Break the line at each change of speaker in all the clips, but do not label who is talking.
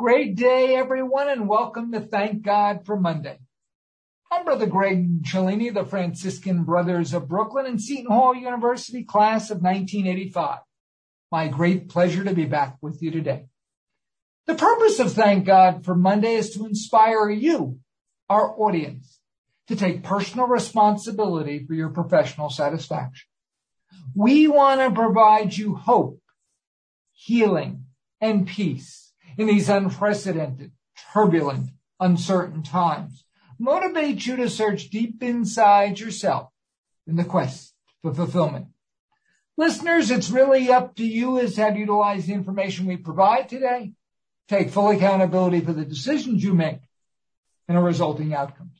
Great day, everyone, and welcome to Thank God for Monday. I'm Brother Greg Cellini, the Franciscan Brothers of Brooklyn and Seton Hall University class of 1985. My great pleasure to be back with you today. The purpose of Thank God for Monday is to inspire you, our audience, to take personal responsibility for your professional satisfaction. We want to provide you hope, healing, and peace in these unprecedented, turbulent, uncertain times motivate you to search deep inside yourself in the quest for fulfillment. Listeners, it's really up to you as how to utilize the information we provide today. Take full accountability for the decisions you make and the resulting outcomes.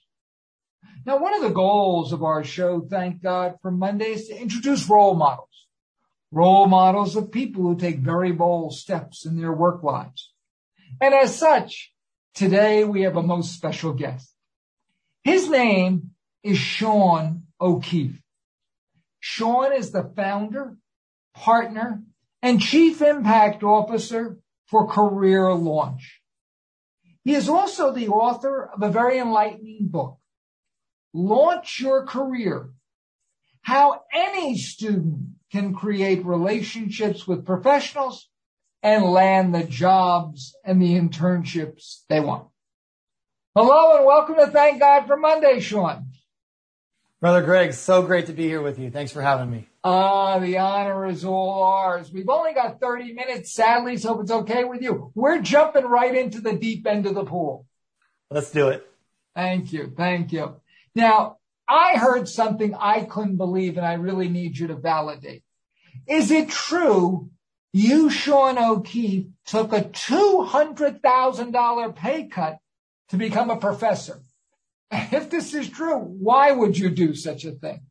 Now, one of the goals of our show, thank God for Monday, is to introduce role models. Role models of people who take very bold steps in their work lives and as such, today we have a most special guest. His name is Sean O'Keefe. Sean is the founder, partner, and chief impact officer for Career Launch. He is also the author of a very enlightening book, Launch Your Career, how any student can create relationships with professionals and land the jobs and the internships they want. Hello and welcome to Thank God for Monday, Sean.
Brother Greg, so great to be here with you. Thanks for having me.
Ah, the honor is all ours. We've only got 30 minutes, sadly, so if it's okay with you, we're jumping right into the deep end of the pool.
Let's do it.
Thank you. Thank you. Now, I heard something I couldn't believe and I really need you to validate. Is it true you, Sean O'Keefe, took a $200,000 pay cut to become a professor. If this is true, why would you do such a thing?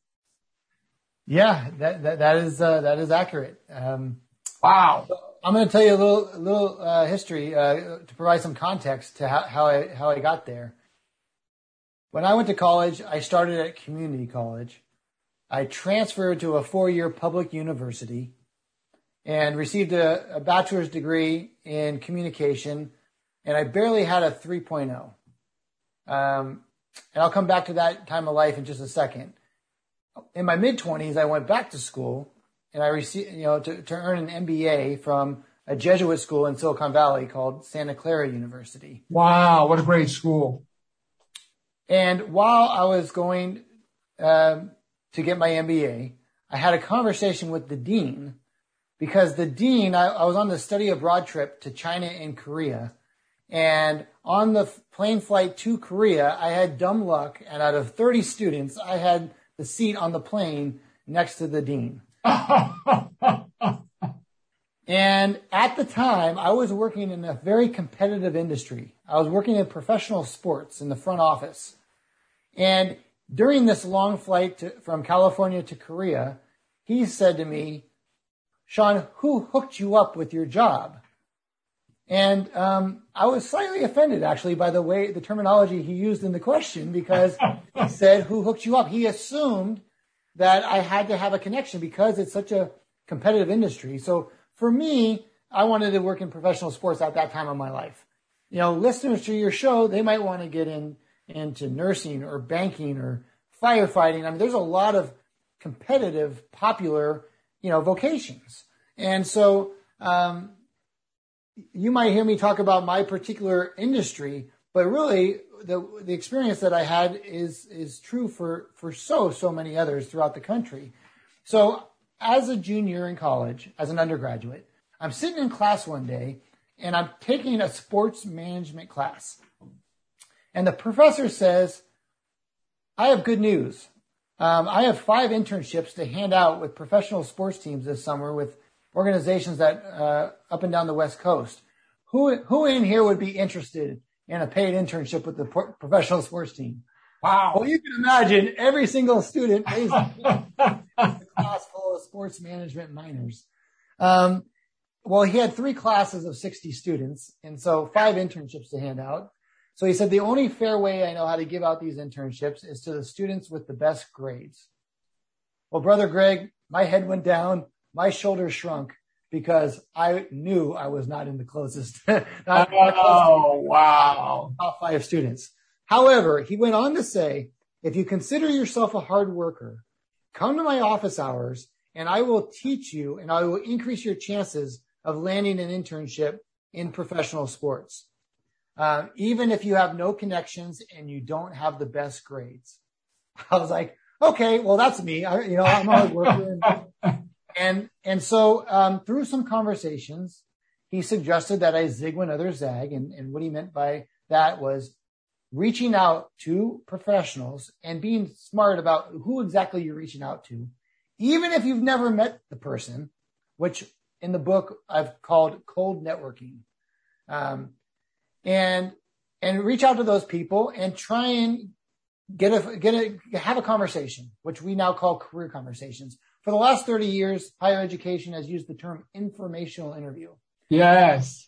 Yeah, that, that, that is, uh, that is accurate. Um,
wow.
I'm going to tell you a little, a little, uh, history, uh, to provide some context to how, how I, how I got there. When I went to college, I started at community college. I transferred to a four year public university and received a, a bachelor's degree in communication, and I barely had a 3.0. Um, and I'll come back to that time of life in just a second. In my mid 20s, I went back to school and I received, you know, to, to earn an MBA from a Jesuit school in Silicon Valley called Santa Clara University.
Wow, what a great school.
And while I was going um, to get my MBA, I had a conversation with the dean because the dean, I, I was on the study abroad trip to China and Korea. And on the plane flight to Korea, I had dumb luck. And out of 30 students, I had the seat on the plane next to the dean. and at the time, I was working in a very competitive industry. I was working in professional sports in the front office. And during this long flight to, from California to Korea, he said to me, Sean, who hooked you up with your job? And um, I was slightly offended, actually, by the way the terminology he used in the question because he said, "Who hooked you up?" He assumed that I had to have a connection because it's such a competitive industry. So for me, I wanted to work in professional sports at that time of my life. You know, listeners to your show, they might want to get in into nursing or banking or firefighting. I mean, there's a lot of competitive, popular you know, vocations. And so, um, you might hear me talk about my particular industry, but really the, the experience that I had is, is true for, for so, so many others throughout the country. So as a junior in college, as an undergraduate, I'm sitting in class one day and I'm taking a sports management class. And the professor says, I have good news. Um, I have five internships to hand out with professional sports teams this summer with organizations that uh, up and down the West Coast. Who who in here would be interested in a paid internship with the pro- professional sports team?
Wow.
Well, you can imagine every single student is a class full of sports management minors. Um, well, he had three classes of 60 students, and so five internships to hand out. So he said, the only fair way I know how to give out these internships is to the students with the best grades. Well, brother Greg, my head went down, my shoulders shrunk because I knew I was not in the closest.
not, oh, wow.
Top five students. However, he went on to say, if you consider yourself a hard worker, come to my office hours and I will teach you and I will increase your chances of landing an internship in professional sports. Uh, even if you have no connections and you don't have the best grades. I was like, okay, well, that's me. I, you know, I'm a hard worker. And, and, and so, um, through some conversations, he suggested that I zig when others zag. And, and what he meant by that was reaching out to professionals and being smart about who exactly you're reaching out to, even if you've never met the person, which in the book I've called cold networking. Um, and, and reach out to those people and try and get a, get a, have a conversation, which we now call career conversations. For the last 30 years, higher education has used the term informational interview.
Yes.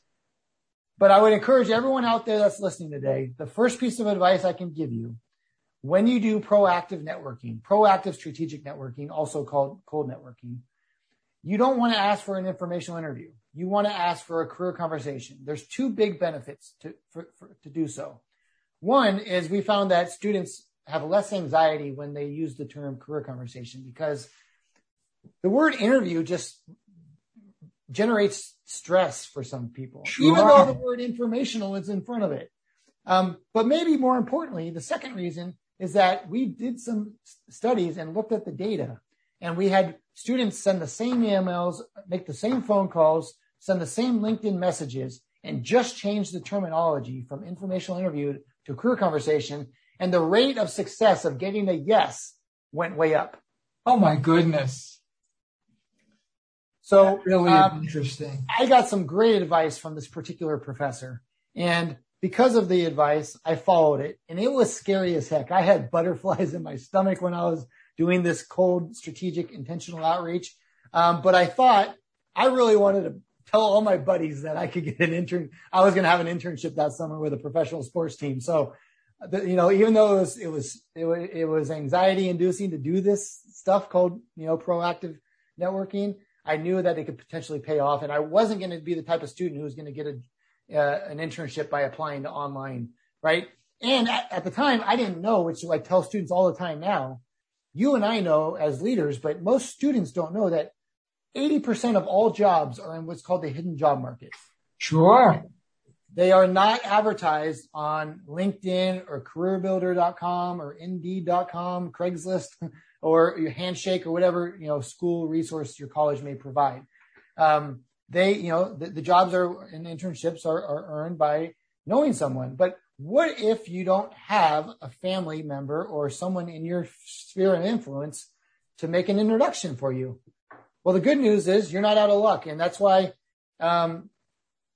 But I would encourage everyone out there that's listening today, the first piece of advice I can give you when you do proactive networking, proactive strategic networking, also called cold networking, you don't want to ask for an informational interview. You want to ask for a career conversation. There's two big benefits to, for, for, to do so. One is we found that students have less anxiety when they use the term career conversation because the word interview just generates stress for some people, sure. even though the word informational is in front of it. Um, but maybe more importantly, the second reason is that we did some studies and looked at the data and we had students send the same emails, make the same phone calls, send the same LinkedIn messages and just change the terminology from informational interview to career conversation and the rate of success of getting a yes went way up.
Oh my goodness.
So
really um, interesting.
I got some great advice from this particular professor and because of the advice, I followed it and it was scary as heck. I had butterflies in my stomach when I was doing this cold strategic intentional outreach. Um, but I thought I really wanted to tell all my buddies that I could get an intern. I was going to have an internship that summer with a professional sports team. So you know, even though it was, it was, it was, it was anxiety inducing to do this stuff called, you know, proactive networking, I knew that it could potentially pay off. And I wasn't going to be the type of student who was going to get a, uh, an internship by applying to online. Right. And at, at, the time I didn't know, which I tell students all the time now, you and I know as leaders, but most students don't know that 80% of all jobs are in what's called the hidden job market.
Sure.
They are not advertised on LinkedIn or careerbuilder.com or indeed.com, Craigslist or your handshake or whatever, you know, school resource your college may provide. Um, they, you know, the, the, jobs are and internships are, are earned by knowing someone. But what if you don't have a family member or someone in your sphere of influence to make an introduction for you? Well, the good news is you're not out of luck. And that's why, um,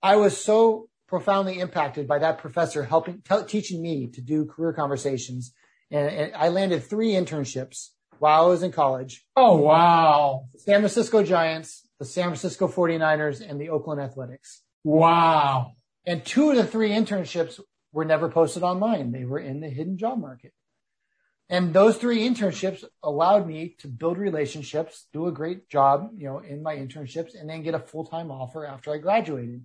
I was so profoundly impacted by that professor helping, t- teaching me to do career conversations. And, and, I landed three internships while I was in college.
Oh, wow.
The San Francisco Giants, the San Francisco 49ers, and the Oakland Athletics.
Wow.
And two of the three internships were never posted online. They were in the hidden job market. And those three internships allowed me to build relationships, do a great job, you know, in my internships and then get a full-time offer after I graduated.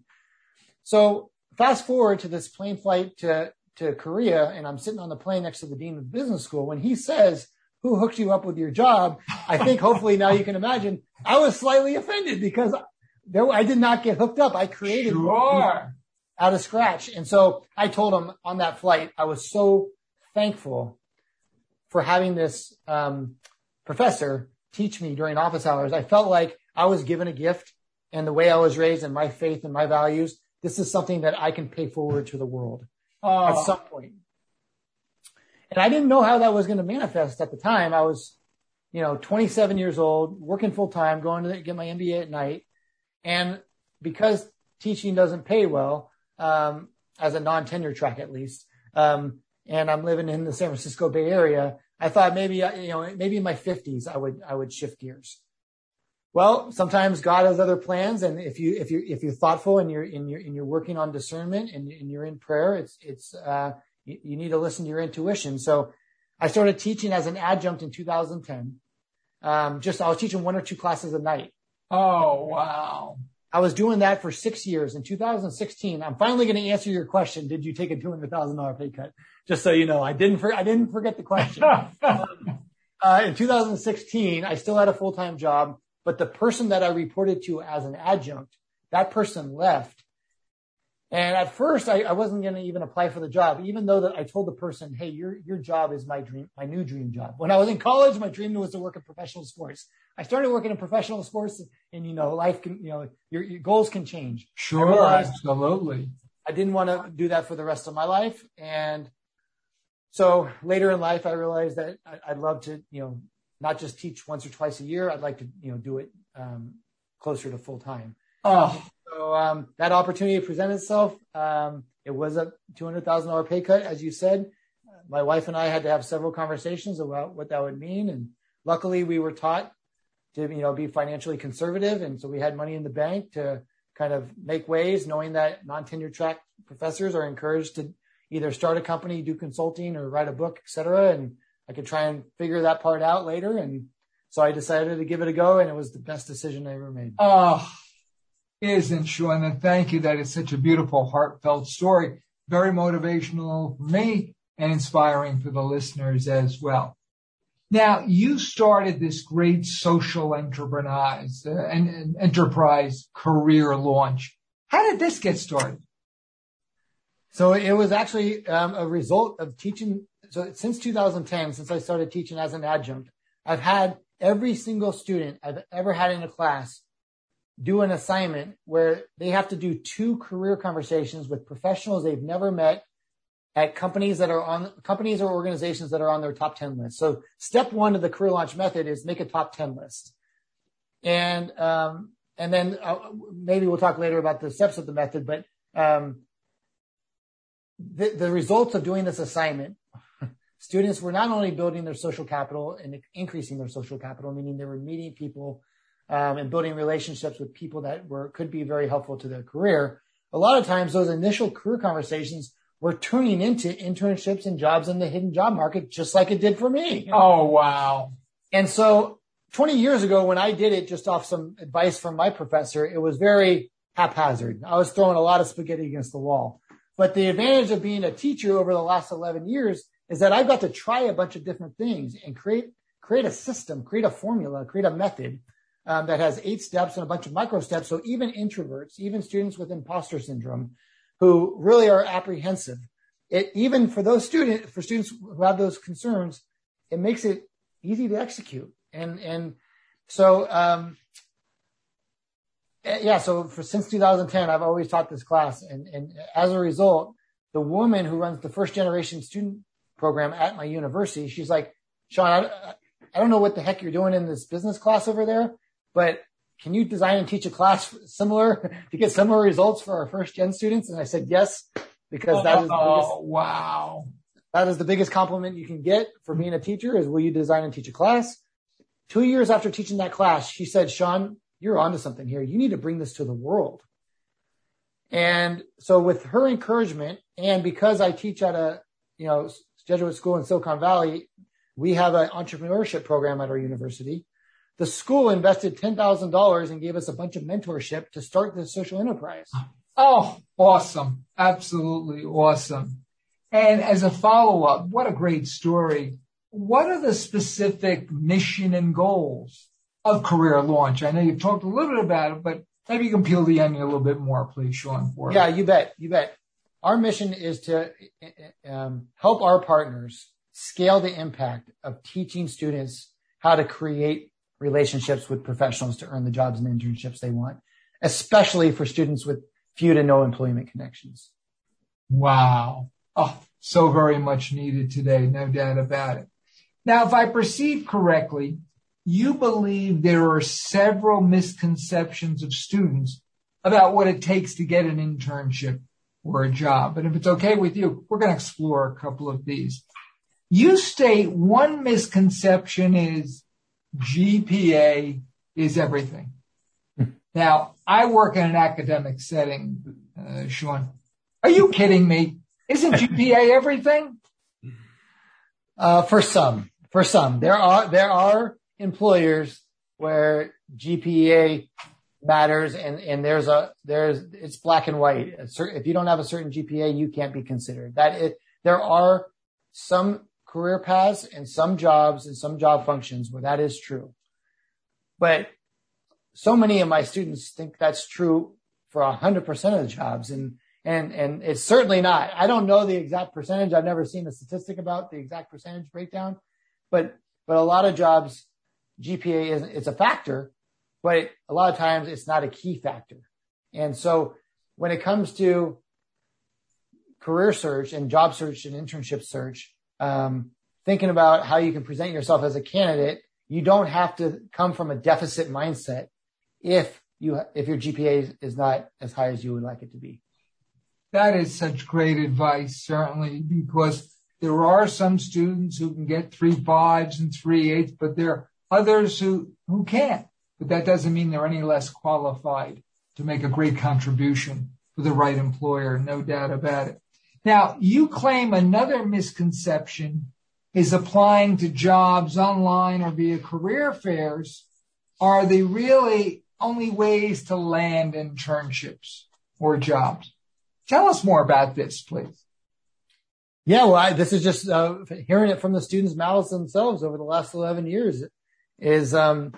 So fast forward to this plane flight to, to Korea and I'm sitting on the plane next to the dean of business school. When he says, who hooked you up with your job? I think hopefully now you can imagine I was slightly offended because there, I did not get hooked up. I created
sure.
out of scratch. And so I told him on that flight, I was so thankful for having this um, professor teach me during office hours. I felt like I was given a gift and the way I was raised and my faith and my values. This is something that I can pay forward to the world oh. at some point. And I didn't know how that was going to manifest at the time. I was, you know, 27 years old, working full time, going to get my MBA at night. And because teaching doesn't pay well, um, as a non-tenure track at least, um, and I'm living in the San Francisco Bay Area, I thought maybe, uh, you know, maybe in my fifties, I would, I would shift gears. Well, sometimes God has other plans. And if you, if you, if you're thoughtful and you're, and you're, and you're working on discernment and, and you're in prayer, it's, it's, uh, you, you need to listen to your intuition. So I started teaching as an adjunct in 2010. Um, just, I was teaching one or two classes a night.
Oh, wow.
I was doing that for six years. In 2016, I'm finally going to answer your question. Did you take a $200,000 pay cut? Just so you know, I didn't, for, I didn't forget the question. um, uh, in 2016, I still had a full-time job, but the person that I reported to as an adjunct, that person left and at first, I, I wasn't going to even apply for the job, even though that I told the person, "Hey, your your job is my dream, my new dream job." When I was in college, my dream was to work in professional sports. I started working in professional sports, and you know, life can, you know, your, your goals can change.
Sure, I absolutely.
I didn't want to do that for the rest of my life, and so later in life, I realized that I, would love to, you know, not just teach once or twice a year. I'd like to, you know, do it um, closer to full time.
Oh,
so um, that opportunity presented itself. Um, it was a two hundred thousand dollar pay cut, as you said. My wife and I had to have several conversations about what that would mean, and luckily we were taught to you know be financially conservative, and so we had money in the bank to kind of make ways, knowing that non tenure track professors are encouraged to either start a company, do consulting, or write a book, etc. And I could try and figure that part out later, and so I decided to give it a go, and it was the best decision I ever made.
Oh, isn't Sean. And thank you. That is such a beautiful, heartfelt story. Very motivational for me and inspiring for the listeners as well. Now, you started this great social enterprise, uh, an, enterprise career launch. How did this get started?
So it was actually um, a result of teaching. So since 2010, since I started teaching as an adjunct, I've had every single student I've ever had in a class do an assignment where they have to do two career conversations with professionals they've never met at companies that are on companies or organizations that are on their top 10 list. So step one of the career launch method is make a top 10 list. And, um, and then uh, maybe we'll talk later about the steps of the method, but, um, the, the results of doing this assignment, students were not only building their social capital and increasing their social capital, meaning they were meeting people um, and building relationships with people that were could be very helpful to their career. A lot of times, those initial career conversations were turning into internships and jobs in the hidden job market, just like it did for me.
Oh wow!
And so, 20 years ago, when I did it, just off some advice from my professor, it was very haphazard. I was throwing a lot of spaghetti against the wall. But the advantage of being a teacher over the last 11 years is that I've got to try a bunch of different things and create create a system, create a formula, create a method um, that has eight steps and a bunch of micro steps. So even introverts, even students with imposter syndrome who really are apprehensive, it, even for those students, for students who have those concerns, it makes it easy to execute. And, and so, um, eh, yeah, so for since 2010, I've always taught this class. And, and as a result, the woman who runs the first generation student program at my university, she's like, Sean, I, I don't know what the heck you're doing in this business class over there, but can you design and teach a class similar to get similar results for our first gen students? And I said, yes, because that is,
oh, biggest, wow.
That is the biggest compliment you can get for being a teacher is will you design and teach a class? Two years after teaching that class, she said, Sean, you're onto something here. You need to bring this to the world. And so with her encouragement and because I teach at a, you know, Jesuit school in Silicon Valley, we have an entrepreneurship program at our university the school invested $10,000 and gave us a bunch of mentorship to start this social enterprise.
Oh, awesome. Absolutely awesome. And as a follow up, what a great story. What are the specific mission and goals of Career Launch? I know you've talked a little bit about it, but maybe you can peel the onion a little bit more, please, Sean.
For yeah, you bet. You bet. Our mission is to um, help our partners scale the impact of teaching students how to create relationships with professionals to earn the jobs and internships they want, especially for students with few to no employment connections.
Wow. Oh, so very much needed today. No doubt about it. Now, if I perceive correctly, you believe there are several misconceptions of students about what it takes to get an internship or a job. And if it's okay with you, we're going to explore a couple of these. You state one misconception is GPA is everything. now, I work in an academic setting, uh, Sean. Are you kidding me? Isn't GPA everything?
Uh, for some, for some, there are, there are employers where GPA matters and, and there's a, there's, it's black and white. If you don't have a certain GPA, you can't be considered that it, there are some career paths and some jobs and some job functions where that is true. But so many of my students think that's true for a hundred percent of the jobs. And, and, and it's certainly not. I don't know the exact percentage. I've never seen a statistic about the exact percentage breakdown, but, but a lot of jobs, GPA is, it's a factor, but a lot of times it's not a key factor. And so when it comes to career search and job search and internship search, um, thinking about how you can present yourself as a candidate, you don't have to come from a deficit mindset if you if your GPA is not as high as you would like it to be.
That is such great advice, certainly, because there are some students who can get three fives and three eights, but there are others who, who can't. But that doesn't mean they're any less qualified to make a great contribution for the right employer, no doubt about it. Now, you claim another misconception is applying to jobs online or via career fairs are the really only ways to land internships or jobs. Tell us more about this, please.
Yeah, well, I, this is just uh, hearing it from the students' mouths themselves over the last 11 years. Is um,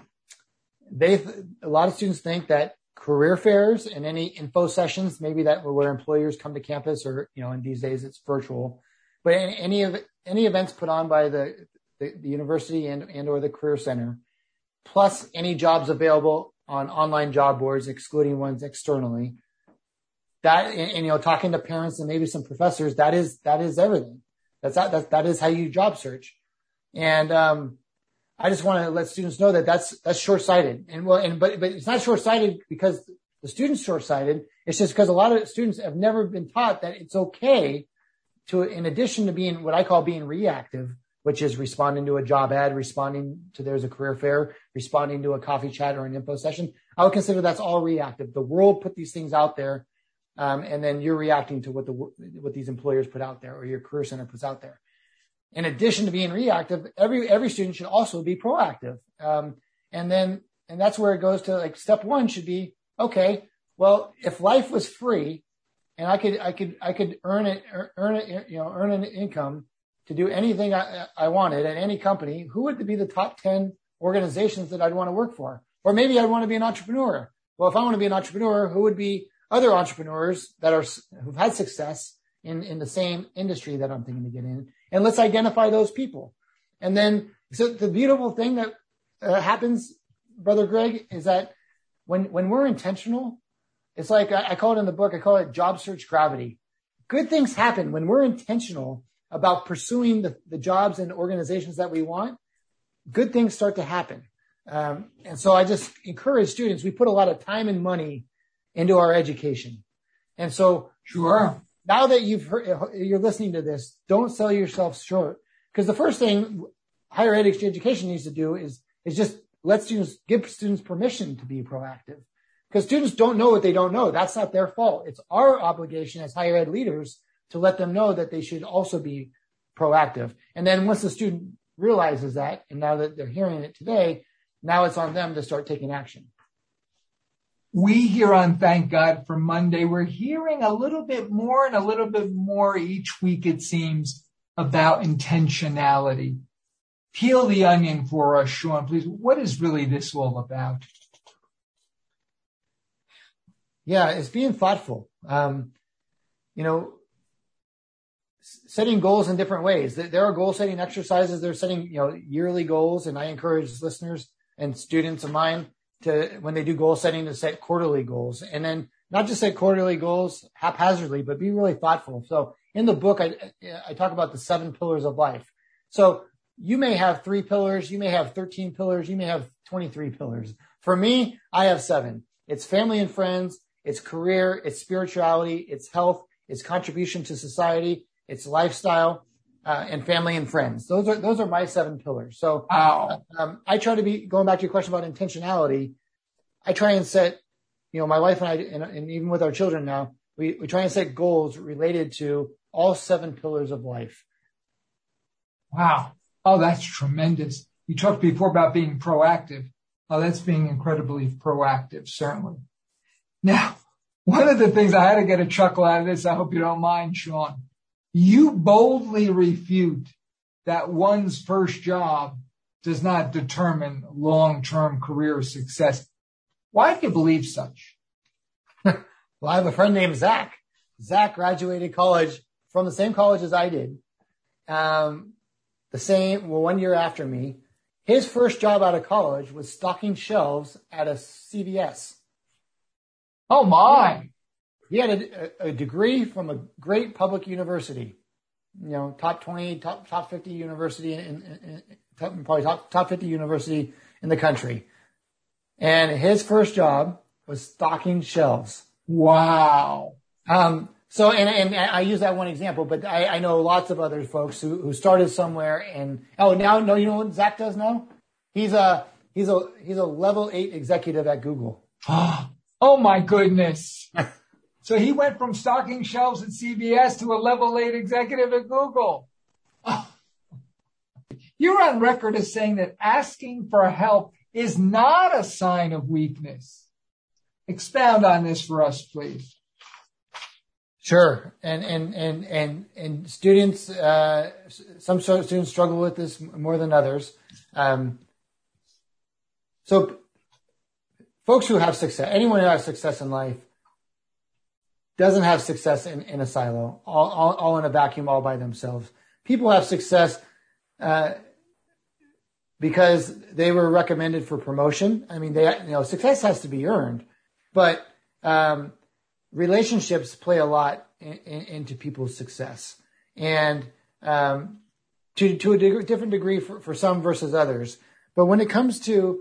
they a lot of students think that career fairs and any info sessions, maybe that where employers come to campus, or you know, in these days it's virtual, but any of any events put on by the, the, the university and and or the career center, plus any jobs available on online job boards, excluding ones externally. That and, and, you know, talking to parents and maybe some professors, that is that is everything. That's that that is how you job search. And um, I just want to let students know that that's that's short sighted. And well, and but but it's not short sighted because the student's short sighted. It's just because a lot of students have never been taught that it's okay to, in addition to being what I call being reactive, which is responding to a job ad, responding to there's a career fair, responding to a coffee chat or an info session. I would consider that's all reactive. The world put these things out there, um, and then you're reacting to what the what these employers put out there or your career center puts out there. In addition to being reactive, every every student should also be proactive. Um, and then and that's where it goes to like step one should be okay. Well, if life was free, and I could I could I could earn it earn it you know earn an income to do anything I, I wanted at any company, who would be the top 10 organizations that I'd want to work for? Or maybe I'd want to be an entrepreneur. Well, if I want to be an entrepreneur, who would be other entrepreneurs that are, who've had success in, in the same industry that I'm thinking to get in? And let's identify those people. And then, so the beautiful thing that uh, happens, brother Greg, is that when, when we're intentional, it's like I, I call it in the book, I call it job search gravity. Good things happen when we're intentional about pursuing the, the jobs and organizations that we want, good things start to happen. Um, and so I just encourage students, we put a lot of time and money into our education. And so
sure.
Now that you've heard, you're listening to this, don't sell yourself short. Because the first thing higher ed education needs to do is, is just let students, give students permission to be proactive. Because students don't know what they don't know. That's not their fault. It's our obligation as higher ed leaders to let them know that they should also be proactive. And then once the student realizes that, and now that they're hearing it today, now it's on them to start taking action.
We here on Thank God for Monday, we're hearing a little bit more and a little bit more each week, it seems, about intentionality. Peel the onion for us, Sean, please. What is really this all about?
Yeah, it's being thoughtful. Um, you know, setting goals in different ways. There are goal setting exercises. They're setting, you know, yearly goals. And I encourage listeners and students of mine to, when they do goal setting, to set quarterly goals and then not just set quarterly goals haphazardly, but be really thoughtful. So in the book, I, I talk about the seven pillars of life. So you may have three pillars. You may have 13 pillars. You may have 23 pillars. For me, I have seven. It's family and friends. It's career. It's spirituality. It's health. It's contribution to society it's lifestyle, uh, and family and friends. Those are those are my seven pillars. So wow. um, I try to be going back to your question about intentionality. I try and set, you know, my wife and I, and, and even with our children now, we we try and set goals related to all seven pillars of life.
Wow. Oh, that's tremendous. You talked before about being proactive. Oh, that's being incredibly proactive, certainly. Now, one of the things I had to get a chuckle out of this, I hope you don't mind, Sean. You boldly refute that one's first job does not determine long-term career success. Why do you believe such?
well, I have a friend named Zach. Zach graduated college from the same college as I did. Um, the same, well, one year after me. His first job out of college was stocking shelves at a CVS.
Oh my.
He had a, a, degree from a great public university, you know, top 20, top, top 50 university in, in, in top, probably top, top 50 university in the country. And his first job was stocking shelves.
Wow.
Um, so, and, and I use that one example, but I, I know lots of other folks who, who started somewhere and, oh, now, no, you know what Zach does now? He's a, he's a, he's a level eight executive at Google.
oh my goodness. so he went from stocking shelves at CVS to a level eight executive at Google. You're on record as saying that asking for help is not a sign of weakness. Expound on this for us, please.
Sure, and and and and and students, uh, some students struggle with this more than others. Um, so, folks who have success, anyone who has success in life, doesn't have success in, in a silo, all, all, all in a vacuum, all by themselves. People have success uh, because they were recommended for promotion. I mean, they you know success has to be earned, but um, relationships play a lot in, in, into people's success, and um, to to a different degree for, for some versus others. But when it comes to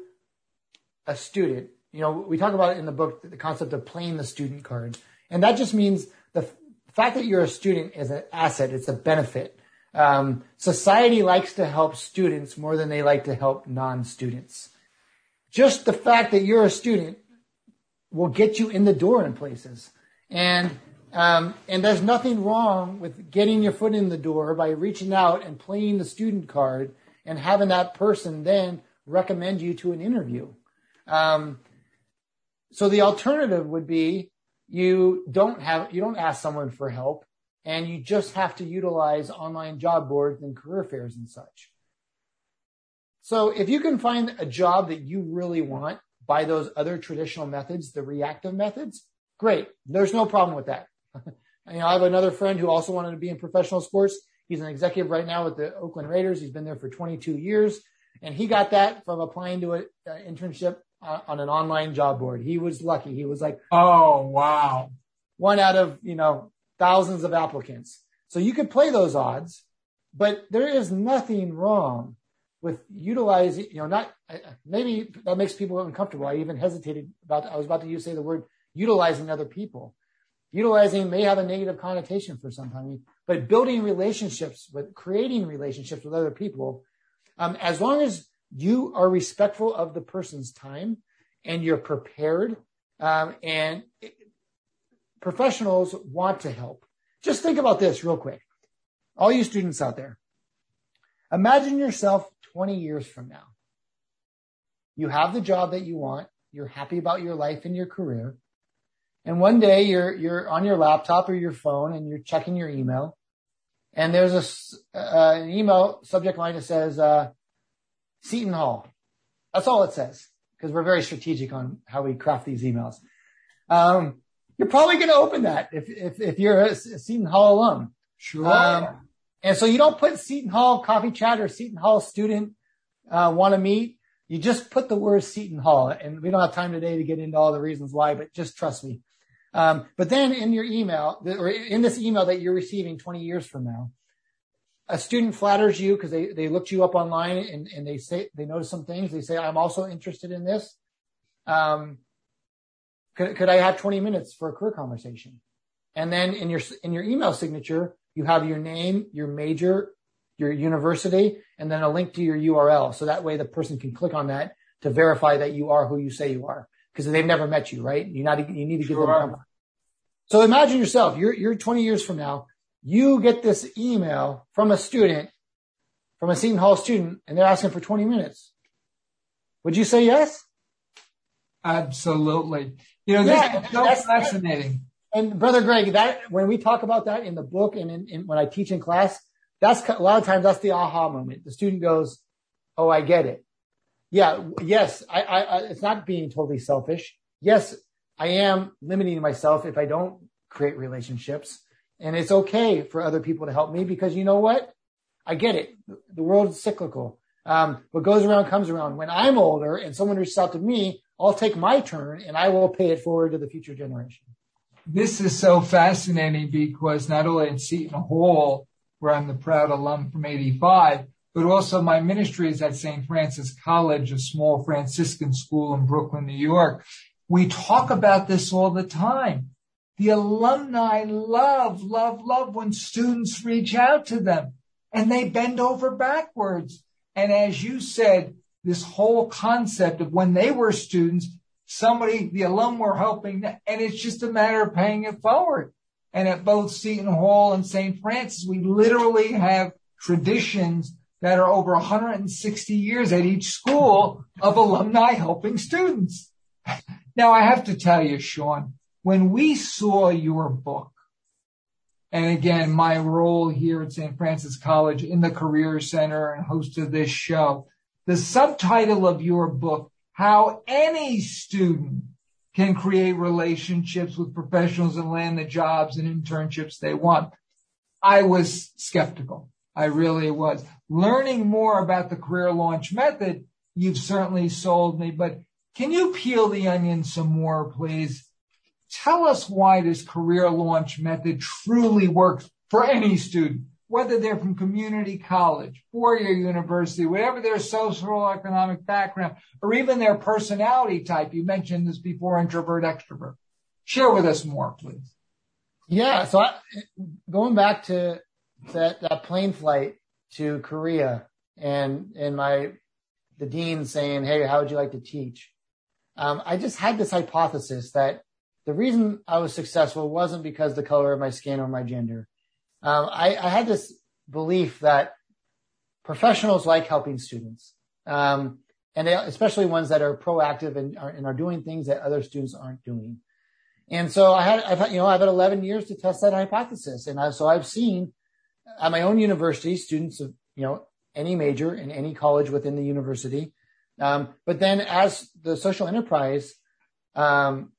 a student, you know, we talk about in the book the concept of playing the student card, and that just means the fact that you're a student is an asset; it's a benefit. Um, society likes to help students more than they like to help non-students. Just the fact that you're a student will get you in the door in places. And um, and there's nothing wrong with getting your foot in the door by reaching out and playing the student card and having that person then recommend you to an interview. Um, so the alternative would be you don't have you don't ask someone for help and you just have to utilize online job boards and career fairs and such. So if you can find a job that you really want by those other traditional methods, the reactive methods, Great. There's no problem with that. you know, I have another friend who also wanted to be in professional sports. He's an executive right now with the Oakland Raiders. He's been there for 22 years and he got that from applying to an internship on an online job board. He was lucky. He was like,
Oh, wow.
One out of, you know, thousands of applicants. So you could play those odds, but there is nothing wrong with utilizing, you know, not, maybe that makes people uncomfortable. I even hesitated about, I was about to use, say the word utilizing other people. Utilizing may have a negative connotation for some time, but building relationships with creating relationships with other people, um, as long as you are respectful of the person's time and you're prepared, um, and it, professionals want to help. Just think about this real quick. All you students out there, imagine yourself 20 years from now. You have the job that you want. You're happy about your life and your career. And one day you're, you're on your laptop or your phone and you're checking your email and there's a, uh, an email subject line that says, uh, Seton Hall. That's all it says because we're very strategic on how we craft these emails. Um, you're probably going to open that if, if, if you're a, Seton Hall alum.
Sure. Um,
and so you don't put Seton Hall coffee chat or Seton Hall student, uh, want to meet. You just put the word Seton Hall and we don't have time today to get into all the reasons why, but just trust me. Um, but then in your email, or in this email that you're receiving 20 years from now, a student flatters you because they, they looked you up online and, and they say, they notice some things. They say, I'm also interested in this. Um, could, could I have 20 minutes for a career conversation? And then in your, in your email signature, you have your name, your major, your university, and then a link to your URL. So that way the person can click on that to verify that you are who you say you are because they've never met you, right? You not you need to give sure. them comfort. So imagine yourself, you're you're 20 years from now, you get this email from a student, from a Seton Hall student, and they're asking for 20 minutes. Would you say yes?
Absolutely. You know, yeah, this is so fascinating.
And brother Greg, that when we talk about that in the book and in, in, when I teach in class, that's a lot of times that's the aha moment. The student goes, "Oh, I get it." Yeah, yes, I, I, I it's not being totally selfish. Yes, I am limiting myself if I don't create relationships, and it's okay for other people to help me because you know what? I get it. The world is cyclical. Um, what goes around comes around. When I'm older and someone reaches out to me, I'll take my turn and I will pay it forward to the future generation.
This is so fascinating because not only in Seton Hall, where I'm the proud alum from 85, but also my ministry is at St. Francis College, a small Franciscan school in Brooklyn, New York. We talk about this all the time. The alumni love, love, love when students reach out to them and they bend over backwards. And as you said, this whole concept of when they were students, somebody, the alum were helping, and it's just a matter of paying it forward. And at both Seton Hall and St. Francis, we literally have traditions that are over 160 years at each school of alumni helping students. Now, I have to tell you, Sean, when we saw your book, and again, my role here at St. Francis College in the Career Center and host of this show, the subtitle of your book, How Any Student Can Create Relationships with Professionals and Land the Jobs and Internships They Want. I was skeptical. I really was. Learning more about the career launch method, you've certainly sold me, but can you peel the onion some more, please? Tell us why this career launch method truly works for any student, whether they're from community college, four-year university, whatever their social economic background, or even their personality type. You mentioned this before, introvert, extrovert. Share with us more, please.
Yeah. So I, going back to that, that plane flight to Korea and, and my, the dean saying, Hey, how would you like to teach? Um, I just had this hypothesis that the reason I was successful wasn't because the color of my skin or my gender. Um, I, I, had this belief that professionals like helping students, um, and they, especially ones that are proactive and are, and are, doing things that other students aren't doing. And so I had, I've had, you know, I've had 11 years to test that hypothesis, and I, so I've seen at my own university students of you know any major in any college within the university. Um, but then as the social enterprise um,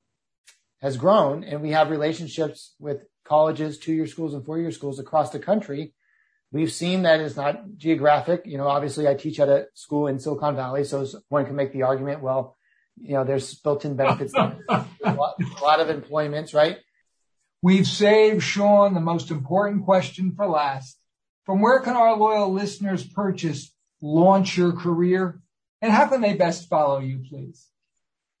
has grown and we have relationships with colleges, two-year schools and four-year schools across the country, we've seen that it's not geographic. You know, obviously I teach at a school in Silicon Valley, so one can make the argument, well, you know, there's built-in benefits, a, lot, a lot of employments, right?
We've saved Sean the most important question for last. From where can our loyal listeners purchase Launch Your Career? And how can they best follow you, please?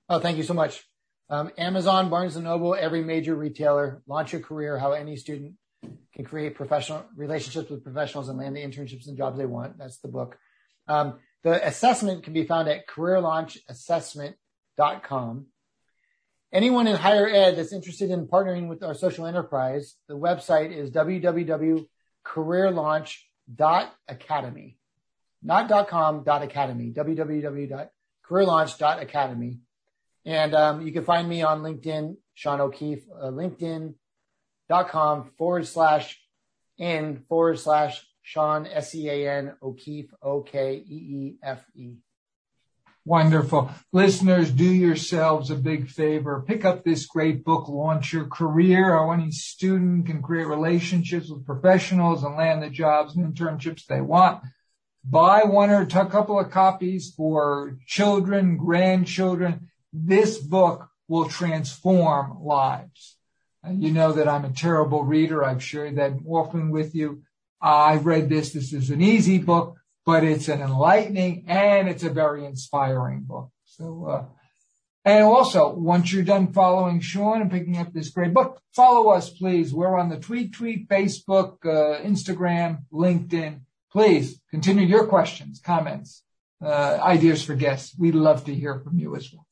Oh, thank you so much. Um, Amazon, Barnes and Noble, every major retailer, launch your career, how any student can create professional relationships with professionals and land the internships and jobs they want. That's the book. Um, the assessment can be found at careerlaunchassessment.com. Anyone in higher ed that's interested in partnering with our social enterprise, the website is www.careerlaunch.academy. Not .com, .academy, www.careerlaunch.academy. And um, you can find me on LinkedIn, Sean O'Keefe, uh, linkedin.com forward slash in forward slash Sean, S-E-A-N, O'Keefe, O-K-E-E-F-E.
Wonderful. Listeners, do yourselves a big favor. Pick up this great book, Launch Your Career, how any student can create relationships with professionals and land the jobs and internships they want. Buy one or a couple of copies for children, grandchildren this book will transform lives. You know that I'm a terrible reader. I've shared that often with you. I've read this. This is an easy book, but it's an enlightening and it's a very inspiring book. So, uh, and also, once you're done following Sean and picking up this great book, follow us, please. We're on the Tweet Tweet, Facebook, uh, Instagram, LinkedIn. Please continue your questions, comments, uh, ideas for guests. We'd love to hear from you as well.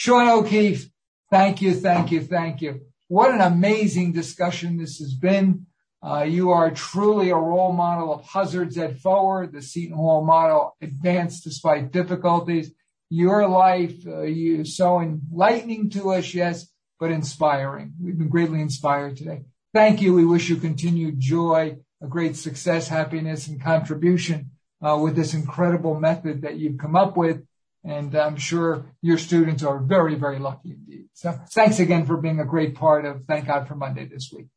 Sean O'Keefe, thank you, thank you, thank you. What an amazing discussion this has been. Uh, you are truly a role model of Hazard Zet Forward, the Seton Hall model, advanced despite difficulties. your life. Uh, you so enlightening to us, yes, but inspiring. We've been greatly inspired today. Thank you. We wish you continued joy, a great success, happiness, and contribution uh, with this incredible method that you've come up with. And I'm sure your students are very, very lucky indeed. So thanks again for being a great part of Thank God for Monday this week.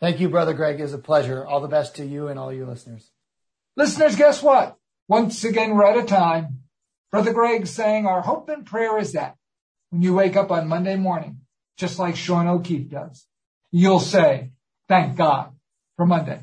Thank you, Brother Greg. It's a pleasure. All the best to you and all your listeners.
Listeners, guess what? Once again, we're at a time. Brother Greg saying our hope and prayer is that when you wake up on Monday morning, just like Sean O'Keefe does, you'll say, thank God for Monday.